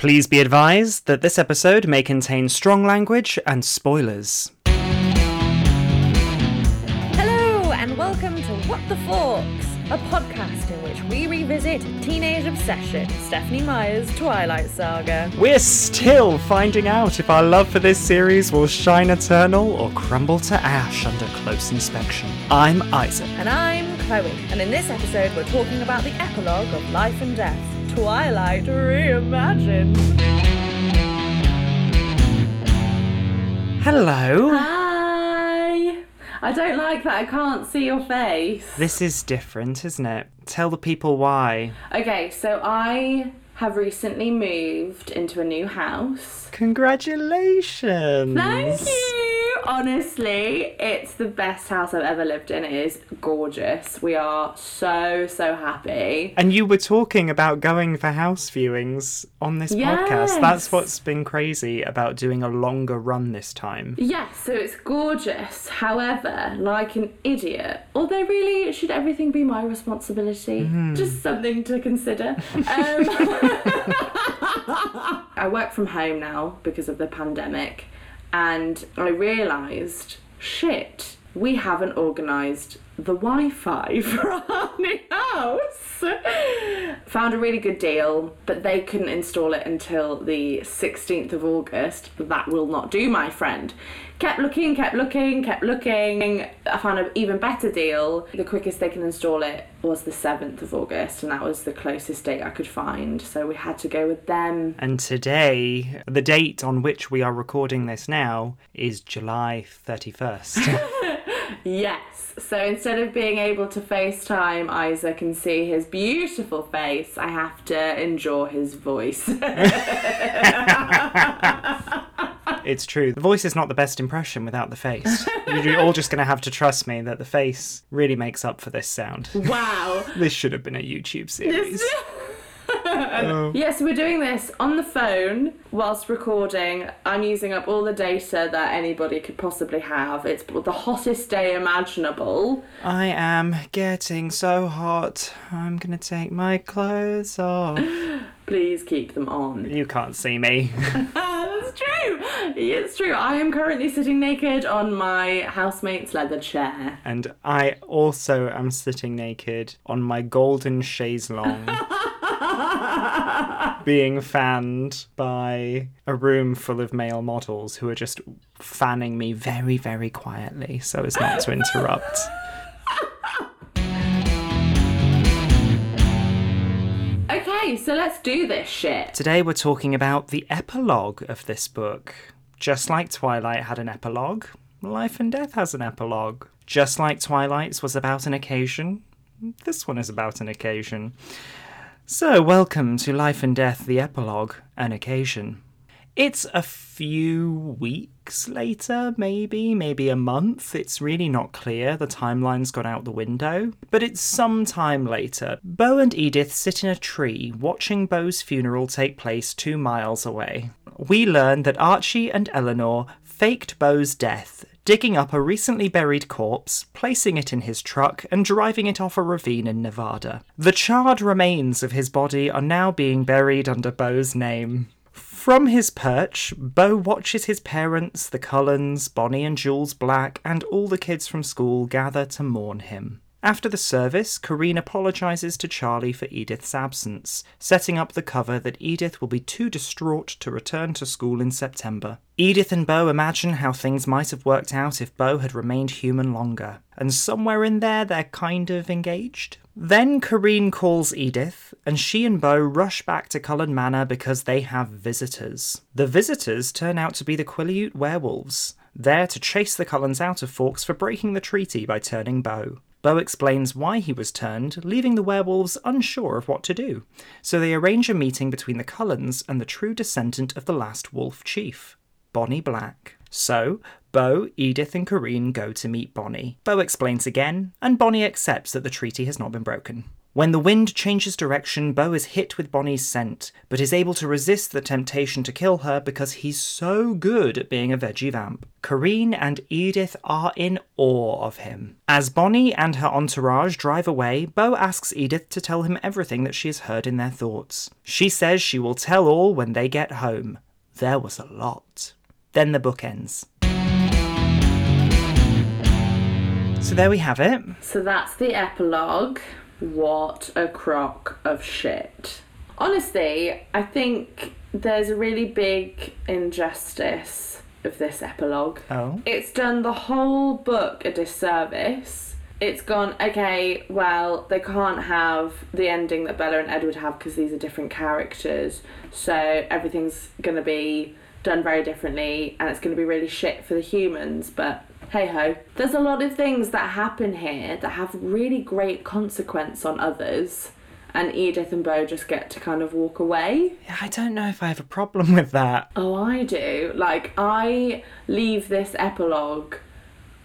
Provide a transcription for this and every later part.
Please be advised that this episode may contain strong language and spoilers. Hello, and welcome to What the Forks, a podcast in which we revisit Teenage Obsession, Stephenie Meyer's Twilight Saga. We're still finding out if our love for this series will shine eternal or crumble to ash under close inspection. I'm Isaac. And I'm Chloe, and in this episode, we're talking about the epilogue of Life and Death Twilight Reimagined. Hello. Hi. I don't like that I can't see your face. This is different, isn't it? Tell the people why. Okay, so I have recently moved into a new house. Congratulations. Thank you. Honestly, it's the best house I've ever lived in. It is gorgeous. We are so, so happy. And you were talking about going for house viewings on this podcast. That's what's been crazy about doing a longer run this time. Yes, so it's gorgeous. However, like an idiot, although really, should everything be my responsibility? Just something to consider. Um, I work from home now because of the pandemic, and I realised shit, we haven't organised the Wi Fi for our new house. Found a really good deal, but they couldn't install it until the 16th of August. That will not do, my friend. Kept looking, kept looking, kept looking. I found an even better deal. The quickest they can install it was the 7th of August, and that was the closest date I could find. So we had to go with them. And today, the date on which we are recording this now is July 31st. Yes. So instead of being able to FaceTime Isaac and see his beautiful face, I have to endure his voice. it's true. The voice is not the best impression without the face. You're all just going to have to trust me that the face really makes up for this sound. wow. This should have been a YouTube series. Oh. Yes, we're doing this on the phone whilst recording. I'm using up all the data that anybody could possibly have. It's the hottest day imaginable. I am getting so hot. I'm going to take my clothes off. Please keep them on. You can't see me. That's true. It's true. I am currently sitting naked on my housemate's leather chair. And I also am sitting naked on my golden chaise longue. Being fanned by a room full of male models who are just fanning me very, very quietly so as not to interrupt. Okay, so let's do this shit. Today we're talking about the epilogue of this book. Just like Twilight had an epilogue, Life and Death has an epilogue. Just like Twilight's was about an occasion, this one is about an occasion. So, welcome to Life and Death, the epilogue, an occasion. It's a few weeks later, maybe, maybe a month. It's really not clear. The timeline's gone out the window. But it's some time later. Bo and Edith sit in a tree watching Bo's funeral take place two miles away. We learn that Archie and Eleanor faked Bo's death, digging up a recently buried corpse, placing it in his truck, and driving it off a ravine in Nevada. The charred remains of his body are now being buried under Bo's name. From his perch, Bo watches his parents, the Cullens, Bonnie and Jules Black, and all the kids from school gather to mourn him. After the service, Carine apologizes to Charlie for Edith's absence, setting up the cover that Edith will be too distraught to return to school in September. Edith and Bo imagine how things might have worked out if Bo had remained human longer, and somewhere in there they're kind of engaged. Then Carine calls Edith, and she and Bo rush back to Cullen Manor because they have visitors. The visitors turn out to be the Quileute werewolves, there to chase the Cullens out of Forks for breaking the treaty by turning Bo. Bo explains why he was turned, leaving the werewolves unsure of what to do. So they arrange a meeting between the Cullens and the true descendant of the last wolf chief, Bonnie Black. So, Bo, Edith, and Carine go to meet Bonnie. Bo explains again, and Bonnie accepts that the treaty has not been broken. When the wind changes direction, Bo is hit with Bonnie's scent, but is able to resist the temptation to kill her because he's so good at being a veggie vamp. Carine and Edith are in awe of him. As Bonnie and her entourage drive away, Bo asks Edith to tell him everything that she has heard in their thoughts. She says she will tell all when they get home. There was a lot. Then the book ends. So there we have it. So that's the epilogue. What a crock of shit. Honestly, I think there's a really big injustice of this epilogue. Oh. It's done the whole book a disservice. It's gone, okay, well, they can't have the ending that Bella and Edward have because these are different characters. So everything's going to be done very differently and it's going to be really shit for the humans. But hey ho. There's a lot of things that happen here that have really great consequence on others. And Edith and Bo just get to kind of walk away. Yeah, I don't know if I have a problem with that. Oh, I do. Like, I leave this epilogue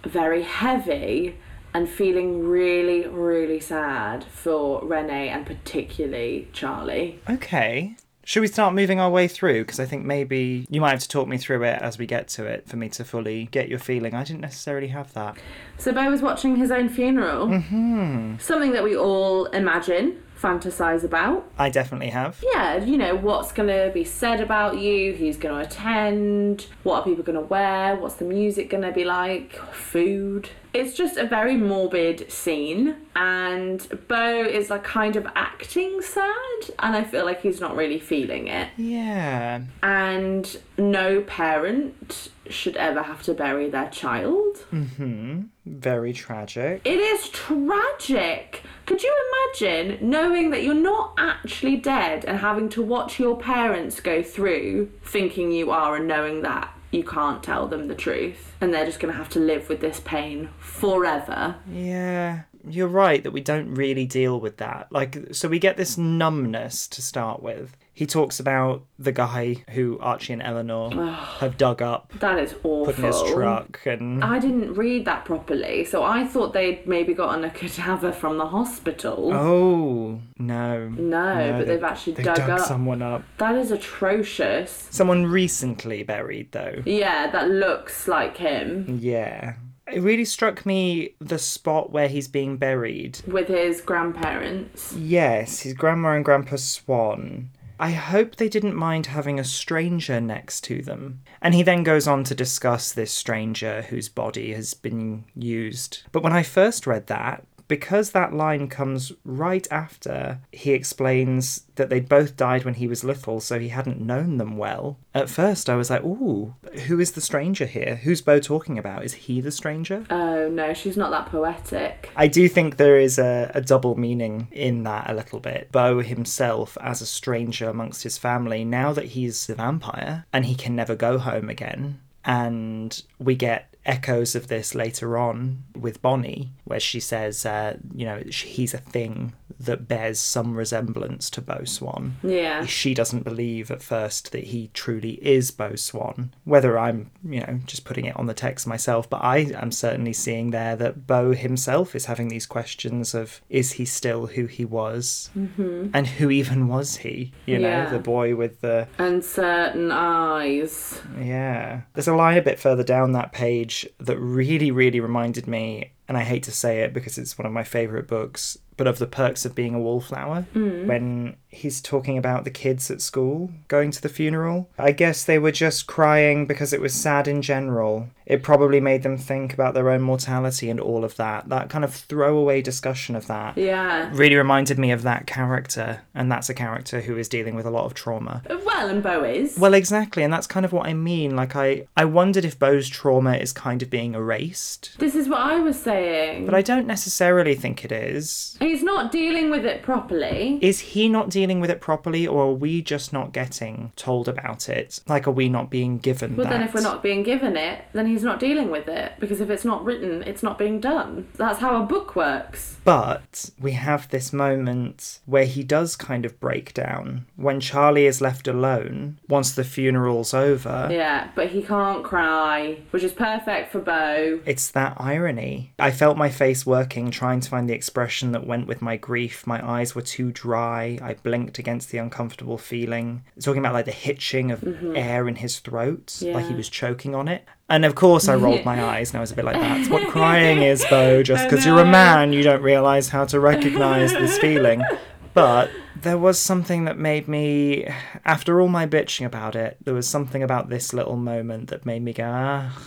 very heavy and feeling really, really sad for Renee and particularly Charlie. Okay. Should we start moving our way through? Because I think maybe you might have to talk me through it as we get to it for me to fully get your feeling. I didn't necessarily have that. So Bo was watching his own funeral. Mm-hmm. Something that we all imagine, fantasize about. I definitely have. Yeah, you know, what's going to be said about you, who's going to attend, what are people going to wear, what's the music going to be like, food. It's just a very morbid scene, and Bo is like kind of acting sad, and I feel like he's not really feeling it. Yeah. And no parent should ever have to bury their child. Mhm. Very tragic. It is tragic. Could you imagine knowing that you're not actually dead and having to watch your parents go through thinking you are and knowing that you can't tell them the truth and they're just going to have to live with this pain forever? Yeah. You're right that we don't really deal with that. Like, so we get this numbness to start with. He talks about the guy who Archie and Eleanor have dug up, That is awful. put in his truck, and I didn't read that properly, so I thought they'd maybe gotten a cadaver from the hospital. oh no, No, but they've actually they dug dug up. someone up. That is atrocious. Someone recently buried, though. Yeah, that looks like him Yeah. It really struck me the spot where he's being buried. with his grandparents. Yes, his grandma and grandpa Swan. I hope they didn't mind having a stranger next to them. And he then goes on to discuss this stranger whose body has been used. But when I first read that, because that line comes right after he explains that they both died when he was little, so he hadn't known them well. At first, I was like, "Ooh, who is the stranger here? Who's Bo talking about? Is he the stranger?" Oh no, she's not that poetic. I do think there is a, a double meaning in that a little bit. Bo himself, as a stranger amongst his family, now that he's a vampire and he can never go home again, and we get echoes of this later on with Bonnie, where she says, uh, you know, he's a thing that bears some resemblance to Bo Swan. Yeah. She doesn't believe at first that he truly is Bo Swan. Whether I'm, you know, just putting it on the text myself, but I am certainly seeing there that Bo himself is having these questions of is he still who he was? Mm-hmm. And who even was he? You know, Yeah. the boy with the Uncertain eyes. yeah. There's a line a bit further down that page that really, really reminded me, and I hate to say it because it's one of my favourite books, but of the perks of being a wallflower. Hmm. When he's talking about the kids at school going to the funeral. I guess they were just crying because it was sad in general. It probably made them think about their own mortality and all of that. That kind of throwaway discussion of that Yeah. really reminded me of that character, and that's a character who is dealing with a lot of trauma. Well, and Bo is. Well, exactly, and that's kind of what I mean. Like, I, I wondered if Bo's trauma is kind of being erased, This is what I was saying. but I don't necessarily think it is. He's not dealing with it properly. Is he not dealing dealing with it properly, or are we just not getting told about it? Like, are we not being given well, that? then if we're not being given it, then he's not dealing with it because if it's not written, it's not being done. That's how a book works. But we have this moment where he does kind of break down when Charlie is left alone once the funeral's over. Yeah, but he can't cry, which is perfect for Bo. It's that irony. I felt my face working, trying to find the expression that went with my grief. My eyes were too dry. I blinked against the uncomfortable feeling. Talking about like the hitching of air in his throat, like he Mm-hmm. Was choking on it. And of course, I rolled my eyes and I was a bit like, that's what crying is, Bo. Just because you're a man, you don't realize how to recognize this feeling. But there was something that made me, after all my bitching about it, there was something about this little moment that made me go, ah,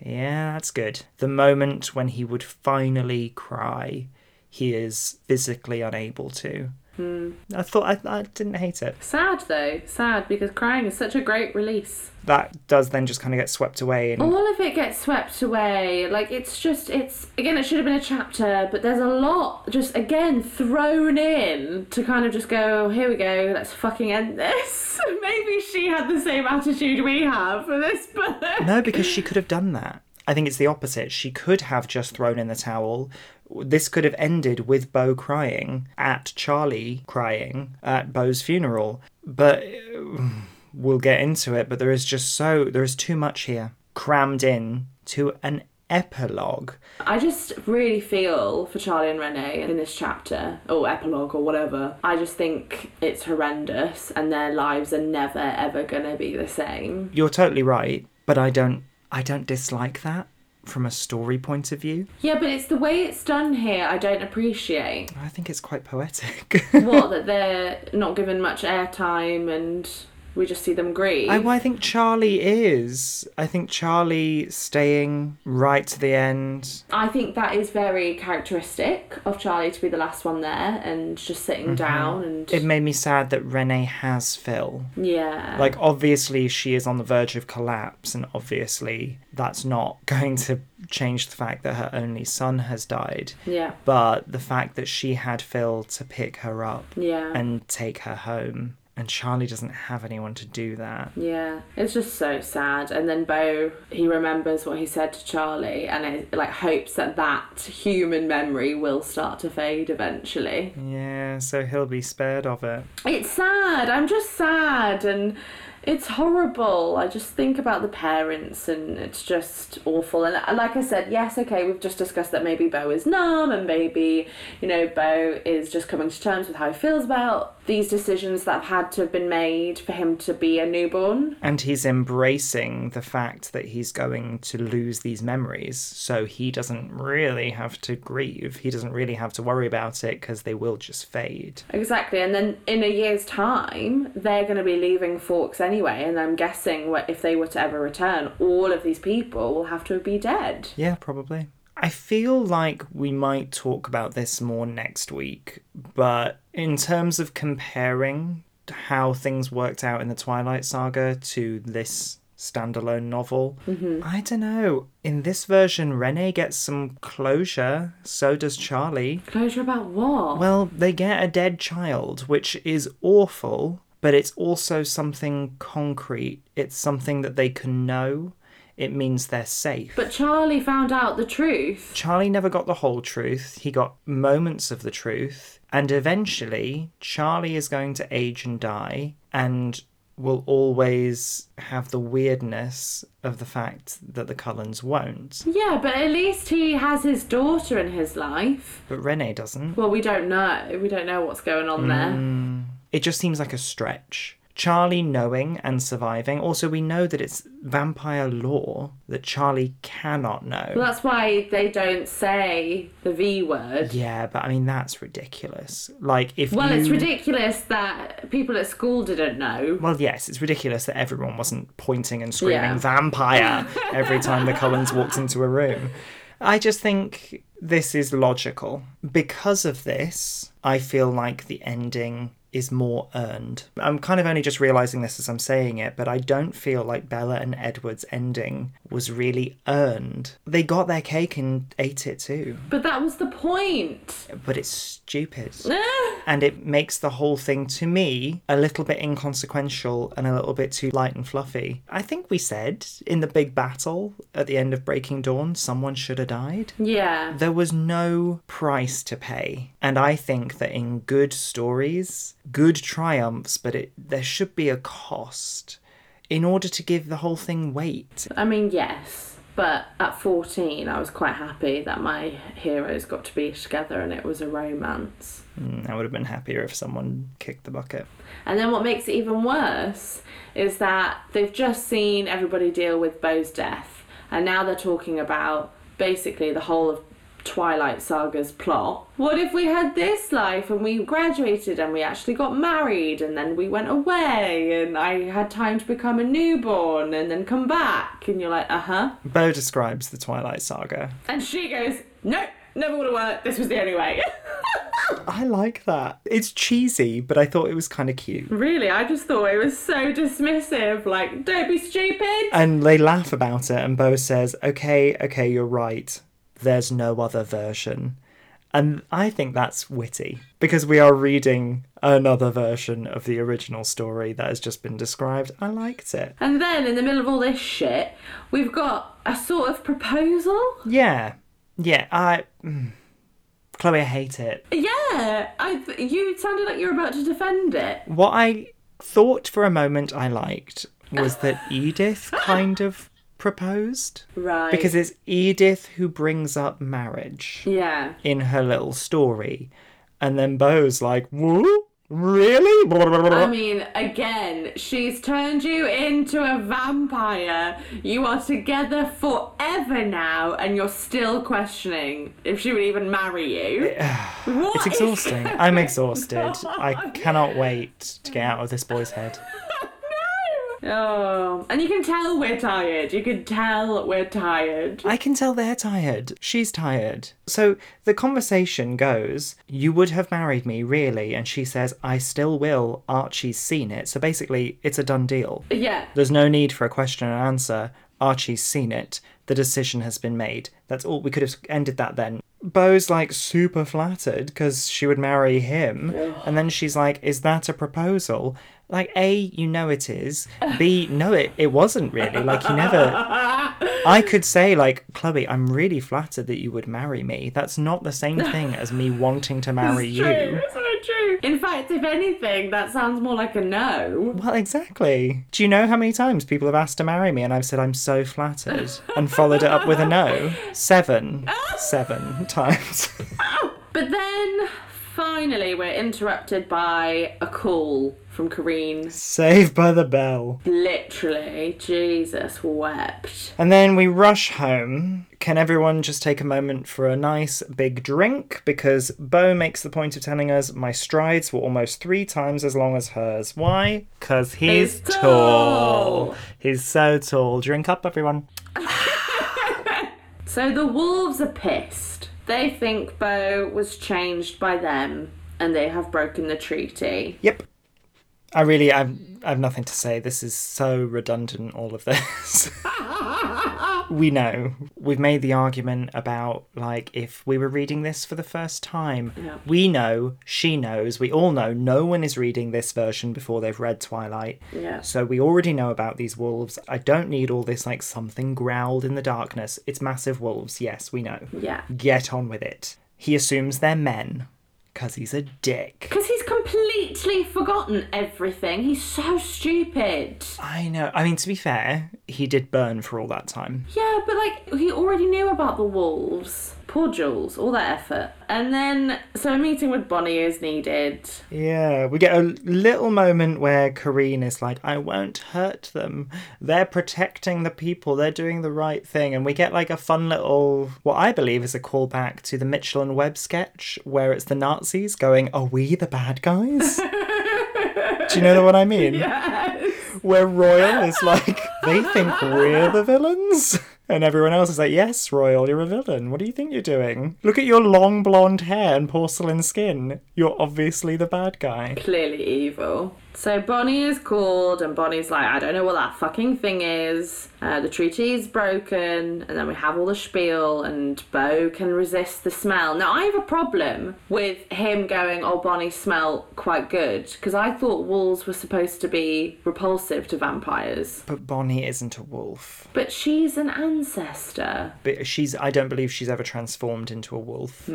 yeah, that's good. The moment when he would finally cry, he is physically unable to. Hmm. I thought I, I didn't hate it. Sad though, sad because crying is such a great release. That does then just kind of get swept away. And All of it gets swept away. Like it's just it's again it should have been a chapter, but there's a lot just again thrown in to kind of just go, oh, here we go, let's fucking end this. Maybe she had the same attitude we have for this book. no, because she could have done that. I think it's the opposite. She could have just thrown in the towel. This could have ended with Bo crying at Charlie crying at Bo's funeral. But we'll get into it. But there is just so, there is too much here crammed in to an epilogue. I just really feel for Charlie and Renee in this chapter, or epilogue, or whatever. I just think it's horrendous, and their lives are never ever gonna be the same. You're totally right, but I don't I don't dislike that from a story point of view. Yeah, but it's the way it's done here I don't appreciate. I think it's quite poetic. what that they're not given much airtime and we just see them grieve. I, well, I think Charlie is. I think Charlie staying right to the end. I think that is very characteristic of Charlie to be the last one there and just sitting down and Mm-hmm. It made me sad that Renee has Phil. yeah. Like, obviously, she is on the verge of collapse, and obviously, that's not going to change the fact that her only son has died. yeah. But the fact that she had Phil to pick her up Yeah. and take her home, and Charlie doesn't have anyone to do that. Yeah, it's just so sad. And then Bo, he remembers what he said to Charlie, and it, like hopes that that human memory will start to fade eventually. Yeah, so he'll be spared of it. It's sad. I'm just sad, and it's horrible. I just think about the parents, and it's just awful. And uh, like I said, yes, okay, we've just discussed that maybe Bo is numb, and maybe you know Bo is just coming to terms with how he feels about these decisions that have had to have been made for him to be a newborn. And he's embracing the fact that he's going to lose these memories, so he doesn't really have to grieve. He doesn't really have to worry about it because they will just fade. Exactly, and then in a year's time, they're going to be leaving Forks anyway, and I'm guessing what if they were to ever return, all of these people will have to be dead. Yeah, probably. I feel like we might talk about this more next week, but in terms of comparing how things worked out in the Twilight Saga to this standalone novel, mm-hmm. I don't know. In this version, Renee gets some closure, so does Charlie. Closure about what? Well, they get a dead child, which is awful, but it's also something concrete. It's something that they can know. It means they're safe. but Charlie found out the truth. Charlie never got the whole truth. He got moments of the truth. And eventually, Charlie is going to age and die and will always have the weirdness of the fact that the Cullens won't. Yeah, but at least he has his daughter in his life. But Renee doesn't. Well, we don't know. We don't know what's going on there. Mm. It just seems like a stretch. Charlie knowing and surviving. Also, we know that it's vampire law that Charlie cannot know. Well, that's why they don't say the V word. yeah, but I mean, that's ridiculous. Like, if Well, you... it's ridiculous that people at school didn't know. Well, yes, it's ridiculous that everyone wasn't pointing and screaming Yeah. vampire every time the Cullens walked into a room. I just think this is logical. Because of this, I feel like the ending is more earned. I'm kind of only just realizing this as I'm saying it, but I don't feel like Bella and Edward's ending was really earned. They got their cake and ate it too, But that was the point. but it's stupid. and it makes the whole thing to me a little bit inconsequential and a little bit too light and fluffy. I think we said in the big battle at the end of Breaking Dawn, someone should have died. yeah. There was no price to pay. And I think that in good stories, good triumphs, but it, there should be a cost in order to give the whole thing weight. I mean, yes. But at 14, I was quite happy that my heroes got to be together and it was a romance. Mm, I would have been happier if someone kicked the bucket. And then what makes it even worse is that they've just seen everybody deal with Bo's death, and now they're talking about basically the whole of Twilight Saga's plot. What if we had this life and we graduated and we actually got married and then we went away and I had time to become a newborn and then come back? And you're like, uh huh. Bo describes the Twilight Saga. And she goes, nope, never would have worked. This was the only way. I like that. It's cheesy, but I thought it was kind of cute. really, I just thought it was so dismissive. Like, don't be stupid. And they laugh about it, and Bo says, Okay, okay, you're right. There's no other version. And I think that's witty because we are reading another version of the original story that has just been described. I liked it. And then in the middle of all this shit, we've got a sort of proposal. Yeah. Yeah, I. mm. Chloe, I hate it. Yeah, I th- you sounded like you were about to defend it. What I thought for a moment I liked was that Edith kind of proposed. Right. Because it's Edith who brings up marriage. yeah. in her little story. And then Bo's like, Woo? Really? I mean, again, she's turned you into a vampire. You are together forever now, and you're still questioning if she would even marry you. What It's exhausting. I'm exhausted. I cannot wait to get out of this boy's head. Oh, and you can tell we're tired. You can tell we're tired. I can tell they're tired. She's tired. So the conversation goes, You would have married me, really? And she says, I still will. Archie's seen it. So basically, it's a done deal. Yeah. There's no need for a question and answer. Archie's seen it. The decision has been made. That's all. We could have ended that then. Bo's like super flattered because she would marry him. And then she's like, Is that a proposal? Like, A, you know it is. B, no, it, it wasn't really. Like, you never. I could say, like, Chloe, I'm really flattered that you would marry me. That's not the same thing as me wanting to marry you. True, so true. In fact, if anything, that sounds more like a no. Well, exactly. Do you know how many times people have asked to marry me and I've said I'm so flattered and followed it up with a no? Seven. Ah! Seven times. But then, finally, we're interrupted by a call from Carine. Saved by the bell. Literally, Jesus wept. And then we rush home. Can everyone just take a moment for a nice big drink? Because Bo makes the point of telling us my strides were almost three times as long as hers. Why? Because he's, He's tall. tall. He's so tall. Drink up, everyone. So the wolves are pissed. They think Bo was changed by them and they have broken the treaty. Yep. I really, I've, I've nothing to say. This is so redundant, all of this. we know. We've made the argument about, like, if we were reading this for the first time, Yeah. we know, she knows, we all know, no one is reading this version before they've read Twilight. Yeah. So we already know about these wolves. I don't need all this, like, something growled in the darkness. It's massive wolves, yes, we know. Yeah. Get on with it. He assumes they're men, because he's a dick. Because he's completely forgotten everything. He's so stupid. I know. I mean, to be fair, he did burn for all that time. Yeah, but like, he already knew about the wolves. Poor Jules, all that effort. And then, so a meeting with Bonnie is needed. Yeah, we get a little moment where Carine is like, I won't hurt them. They're protecting the people. They're doing the right thing. And we get like a fun little, what I believe is a callback to the Mitchell and Webb sketch where it's the Nazis going, Are we the bad guys? Do you know what I mean? Yes. Where Royal is like, They think we're the villains. And everyone else is like, Yes, Royal, you're a villain. What do you think you're doing? Look at your long blonde hair and porcelain skin. You're obviously the bad guy. Clearly evil. So Bonnie is called, and Bonnie's like, I don't know what that fucking thing is. Uh, the treaty is broken, and then we have all the spiel, and Bo can resist the smell. Now, I have a problem with him going, Oh, Bonnie smell quite good, because I thought wolves were supposed to be repulsive to vampires. But Bonnie isn't a wolf. But she's an ancestor. But she's I don't believe she's ever transformed into a wolf.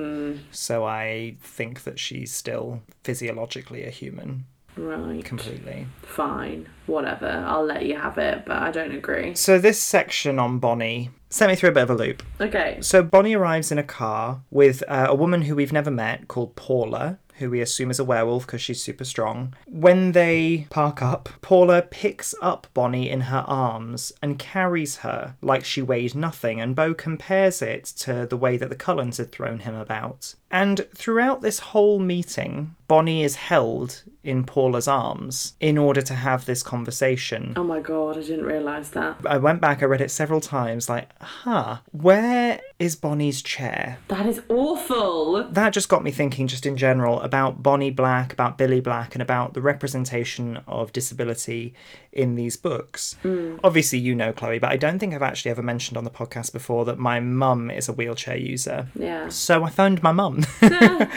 So I think that she's still physiologically a human Right. completely. Fine. Whatever. I'll let you have it, but I don't agree. So this section on Bonnie sent me through a bit of a loop. Okay. So Bonnie arrives in a car with uh, a woman who we've never met called Paula, who we assume is a werewolf because she's super strong. When they park up, Paula picks up Bonnie in her arms and carries her like she weighed nothing, and Bo compares it to the way that the Cullens had thrown him about. And throughout this whole meeting, Bonnie is held in Paula's arms in order to have this conversation. Oh my god, I didn't realise that. I went back, I read it several times, like, huh, where is Bonnie's chair? That is awful. That just got me thinking, just in general, about Bonnie Black, about Billy Black, and about the representation of disability in these books. Hmm. Obviously, you know, Chloe, but I don't think I've actually ever mentioned on the podcast before that my mum is a wheelchair user. Yeah. So I phoned my mum.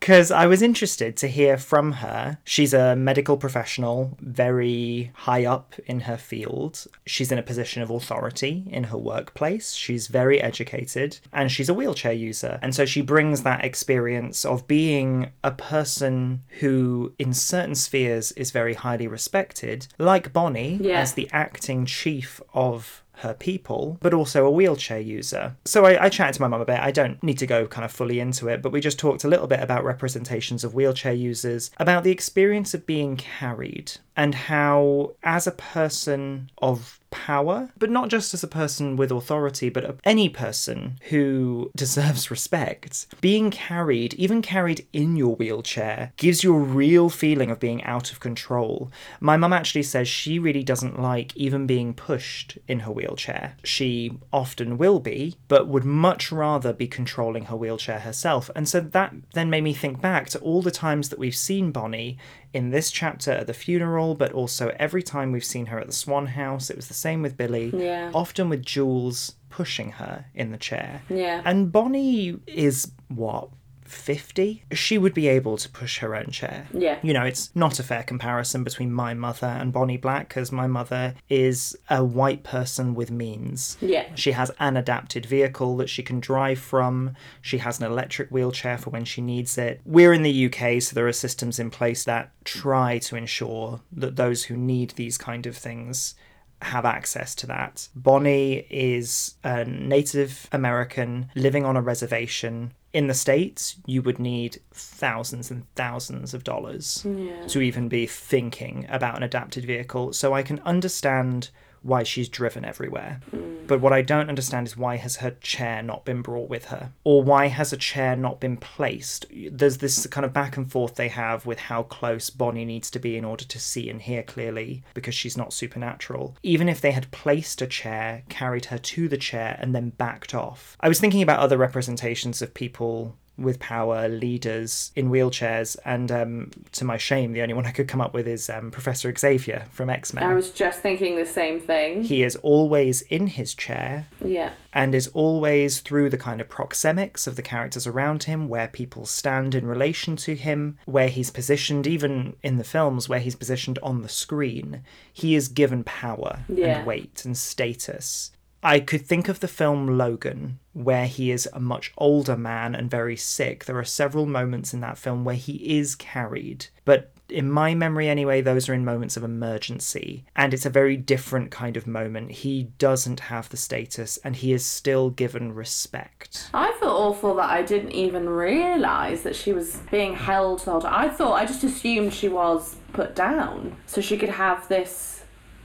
Because I was interested to hear from her. She's a medical professional, very high up in her field. She's in a position of authority in her workplace. She's very educated and she's a wheelchair user. And so she brings that experience of being a person who, in certain spheres, is very highly respected, like Bonnie Yeah. as the acting chief of her people, but also a wheelchair user. So I, I chatted to my mum a bit. I don't need to go kind of fully into it, but we just talked a little bit about representations of wheelchair users, about the experience of being carried, and how, as a person of power, but not just as a person with authority, but any person who deserves respect, being carried, even carried in your wheelchair, gives you a real feeling of being out of control. My mum actually says she really doesn't like even being pushed in her wheelchair. She often will be, but would much rather be controlling her wheelchair herself. And so that then made me think back to all the times that we've seen Bonnie in this chapter at the funeral, but also every time we've seen her at the Swan House. It was the same with Billy. Yeah. Often with Jules pushing her in the chair. Yeah. And Bonnie is what? 50 she would be able to push her own chair Yeah. you know it's not a fair comparison between my mother and bonnie black because my mother is a white person with means Yeah. she has an adapted vehicle that she can drive from. She has an electric wheelchair for when she needs it. We're in the UK, so there are systems in place that try to ensure that those who need these kind of things have access to that. Bonnie is a Native American living on a reservation. In the States, you would need thousands and thousands of dollars to even be thinking about an adapted vehicle. So I can understand why she's driven everywhere. Mm. But what I don't understand is why has her chair not been brought with her? Or why has a chair not been placed? There's this kind of back and forth they have with how close Bonnie needs to be in order to see and hear clearly because she's not supernatural. Even if they had placed a chair, carried her to the chair, and then backed off. I was thinking about other representations of people with power, leaders in wheelchairs, and um, to my shame, the only one I could come up with is um, Professor Xavier from X Men. I was just thinking the same thing. He is always in his chair Yeah. and is always through the kind of proxemics of the characters around him, where people stand in relation to him, where he's positioned, even in the films, where he's positioned on the screen. He is given power Yeah. and weight and status. I could think of the film Logan, where he is a much older man and very sick. There are several moments in that film where he is carried, but in my memory anyway, those are in moments of emergency. And it's a very different kind of moment. He doesn't have the status and he is still given respect. I feel awful that I didn't even realise that she was being held. I thought, I just assumed she was put down so she could have this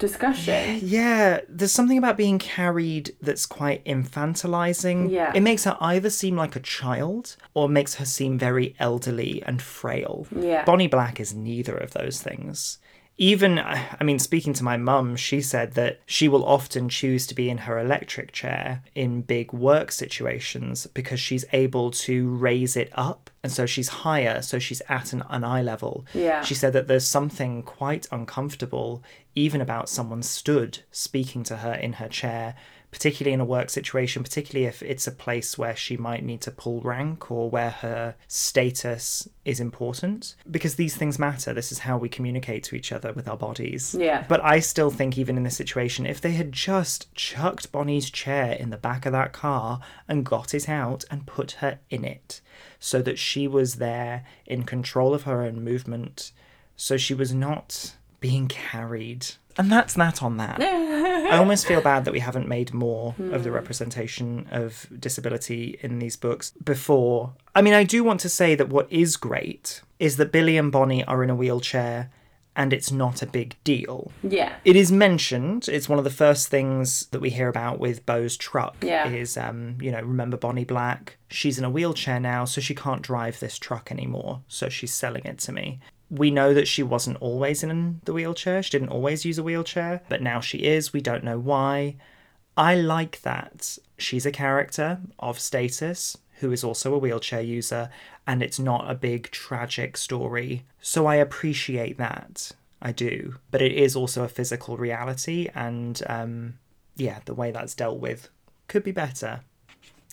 discussion. Yeah, there's something about being carried that's quite infantilizing. Yeah. It makes her either seem like a child or makes her seem very elderly and frail. Yeah. Bonnie Black is neither of those things. Even, uh, I mean, speaking to my mum, she said that she will often choose to be in her electric chair in big work situations because she's able to raise it up. And so she's higher, so she's at an, an eye level. Yeah. She said that there's something quite uncomfortable, even about someone stood speaking to her in her chair, particularly in a work situation, particularly if it's a place where she might need to pull rank or where her status is important. Because these things matter. This is how we communicate to each other with our bodies. Yeah. But I still think, even in this situation, if they had just chucked Bonnie's chair in the back of that car and got it out and put her in it so that she was there in control of her own movement, so she was not being carried. And that's that on that. I almost feel bad that we haven't made more of the representation of disability in these books before. I mean, I do want to say that what is great is that Billy and Bonnie are in a wheelchair and it's not a big deal. Yeah. It is mentioned. It's one of the first things that we hear about with Bo's truck. Yeah. Is um, you know, remember Bonnie Black? She's in a wheelchair now, so she can't drive this truck anymore. So she's selling it to me. We know that she wasn't always in the wheelchair. She didn't always use a wheelchair, but now she is. We don't know why. I like that. She's a character of status who is also a wheelchair user, and it's not a big tragic story. So I appreciate that. I do. But it is also a physical reality, and um, yeah, the way that's dealt with could be better.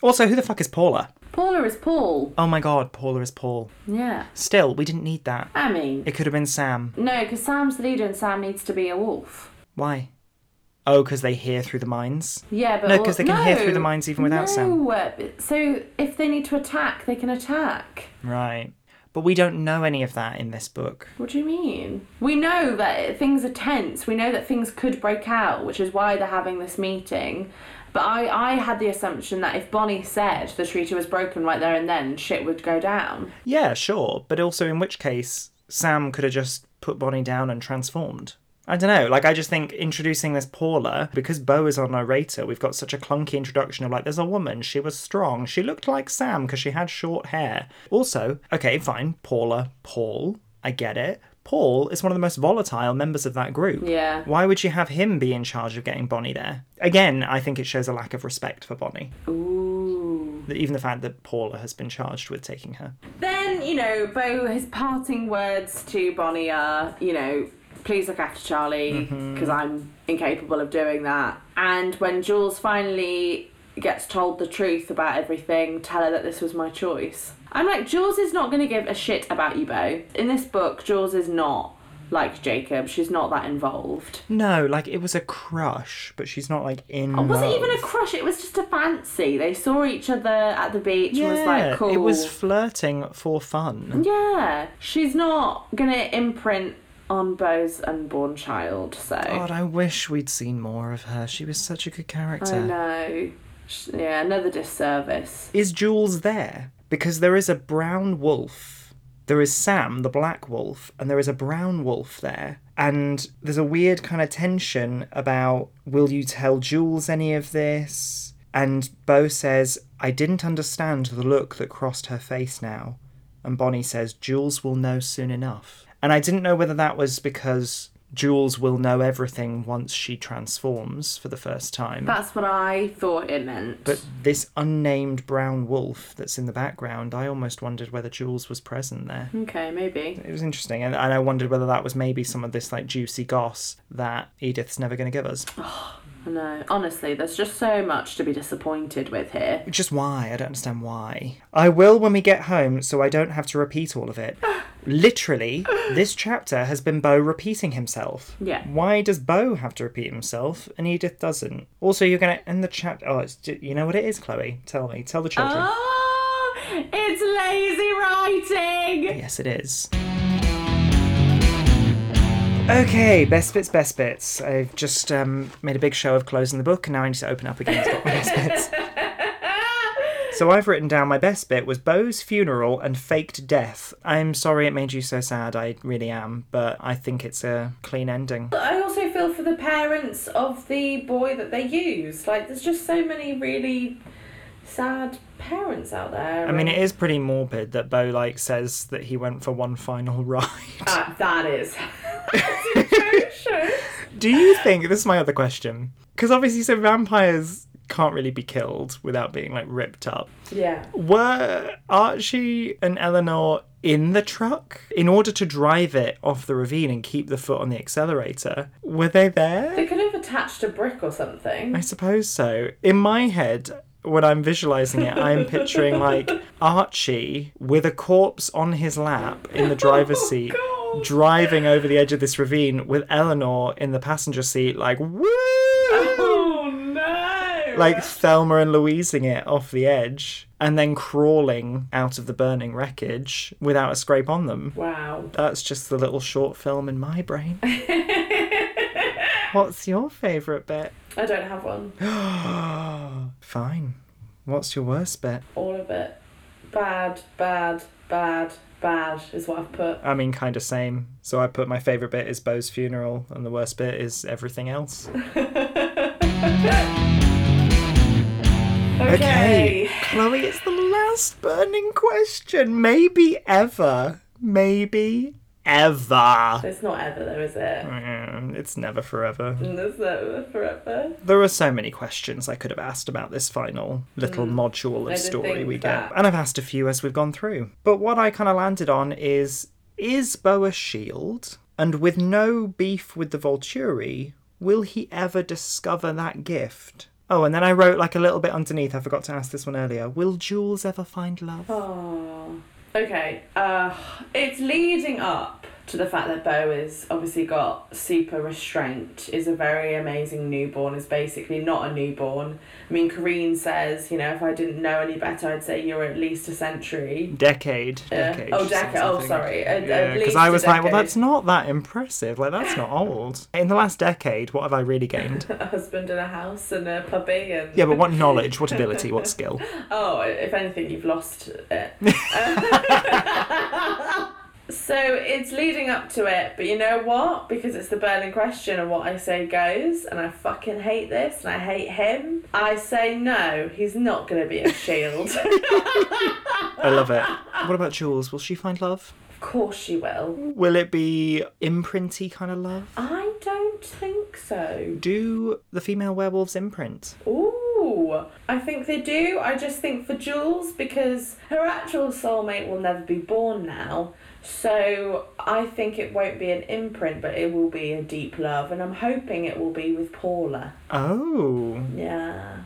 Also, who the fuck is Paula? Paula is Paul. Oh my god, Paula is Paul. Yeah. Still, we didn't need that. I mean, It could have been Sam. no, because Sam's the leader and Sam needs to be a wolf. Why? Oh, because they hear through the minds? Yeah, but No, 'cause they can hear through the minds even without no. Sam. So if they need to attack, they can attack. Right. But we don't know any of that in this book. What do you mean? We know that things are tense. We know that things could break out, which is why they're having this meeting. But I, I had the assumption that if Bonnie said the treaty was broken right there and then, shit would go down. Yeah, sure. But also, in which case, Sam could have just put Bonnie down and transformed. I don't know. Like, I just think introducing this Paula, because Bo is our narrator, we've got such a clunky introduction of like, there's a woman, she was strong, she looked like Sam because she had short hair. Also, okay, fine, Paula, Paul, I get it. Paul is one of the most volatile members of that group. Yeah. Why would you have him be in charge of getting Bonnie there? Again, I think it shows a lack of respect for Bonnie. Ooh. Even the fact that Paula has been charged with taking her. Then, you know, Bo, his parting words to Bonnie are, you know, please look after Charlie mm-hmm. because I'm incapable of doing that. And when Jules finally gets told the truth about everything, tell her that this was my choice. I'm like, Jules is not going to give a shit about you, Bo. In this book, Jules is not like Jacob. She's not that involved. No, like it was a crush, but she's not like in. It wasn't love. even a crush, it was just a fancy. They saw each other at the beach Yeah, and was like, cool. it was flirting for fun. Yeah, she's not gonna imprint on Bo's unborn child, so God, I wish we'd seen more of her. She was such a good character. I know. Yeah, another disservice. Is Jules there? Because there is a brown wolf. There is Sam, the black wolf, and there is a brown wolf there. And there's a weird kind of tension about will you tell Jules any of this? And Bo says, I didn't understand the look that crossed her face now. And Bonnie says, Jules will know soon enough. And I didn't know whether that was because Jules will know everything once she transforms for the first time. That's what I thought it meant. But this unnamed brown wolf that's in the background, I almost wondered whether Jules was present there. okay, maybe. It was interesting, and, and I wondered whether that was maybe some of this like juicy goss that Edith's never going to give us. Oh, I know. Honestly, there's just so much to be disappointed with here. Just why? I don't understand why. I will when we get home, so I don't have to repeat all of it. Literally, this chapter has been Bo repeating himself. Yeah. Why does Bo have to repeat himself and Edith doesn't? Also, you're going to end the chapter. Oh, it's, you know what it is, Chloe? Tell me. Tell the children. Oh, it's lazy writing. Yes, it is. Okay, best bits, best bits. I've just um, made a big show of closing the book, and now I need to open up again to get my best bits. So I've written down my best bit was Bo's funeral and faked death. I'm sorry it made you so sad, I really am, but I think it's a clean ending. I also feel for the parents of the boy that they used. Like, there's just so many really sad parents out there. I mean, it is pretty morbid that Bo like says that he went for one final ride. Ah, that is. Do you think this is my other question? Because obviously, so vampires can't really be killed without being like ripped up. Yeah. Were Archie and Eleanor in the truck in order to drive it off the ravine and keep the foot on the accelerator? Were they there? They could have attached a brick or something. I suppose so. In my head, when I'm visualizing it, I'm picturing like Archie with a corpse on his lap in the driver's oh, seat, God. Driving over the edge of this ravine with Eleanor in the passenger seat, like, woo! Oh no! like Thelma and Louising it off the edge and then crawling out of the burning wreckage without a scrape on them. wow. That's just the little short film in my brain. What's your favourite bit? I don't have one. Fine. What's your worst bit? All of it. Bad, bad, bad, bad is what I've put. I mean, kind of same. So I put my favourite bit is Bo's funeral, and the worst bit is everything else. Okay. Chloe, it's the last burning question. Maybe ever. Maybe ever. It's not ever though, is it? Mm, It's never forever. It's never forever. There are so many questions I could have asked about this final little module of story we that. get. And I've asked a few as we've gone through. But what I kind of landed on is Is Bo a shield? And with no beef with the Volturi, will he ever discover that gift? Oh, and then I wrote like a little bit underneath. I forgot to ask this one earlier. Will Jules ever find love? Oh. Okay. Uh, it's leading up to the fact that Beau is obviously got super restraint, is a very amazing newborn, is basically not a newborn. I mean, Carine says, you know, if I didn't know any better, I'd say you're at least a century. Decade. Yeah. Decade. Oh, decade. Oh, sorry. Yeah, because least I was like, well, that's not that impressive. Like, that's not old. In the last decade, what have I really gained? A husband and a house and a puppy and Yeah, but what knowledge, what ability, what skill? Oh, if anything, you've lost it. so it's leading up to it, but you know what? Because it's the burning question and what I say goes, and I fucking hate this and I hate him. I say no, he's not going to be a shield. I love it. What about Jules? Will she find love? of course she will. Will it be imprinty kind of love? I don't think so. Do the female werewolves imprint? Ooh, I think they do. I just think for Jules, because her actual soulmate will never be born now. So I think it won't be an imprint, but it will be a deep love, and I'm hoping it will be with Paula. Oh. Yeah.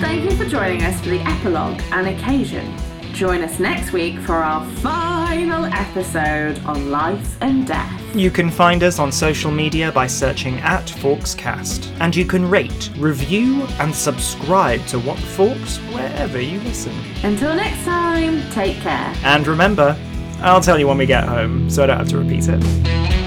Thank you for joining us for the epilogue and occasion. Join us next week for our final episode on life and death. You can find us on social media by searching at Forkscast. And you can rate, review, and subscribe to What the Forks wherever you listen. Until next time, take care. And remember, I'll tell you when we get home, so I don't have to repeat it.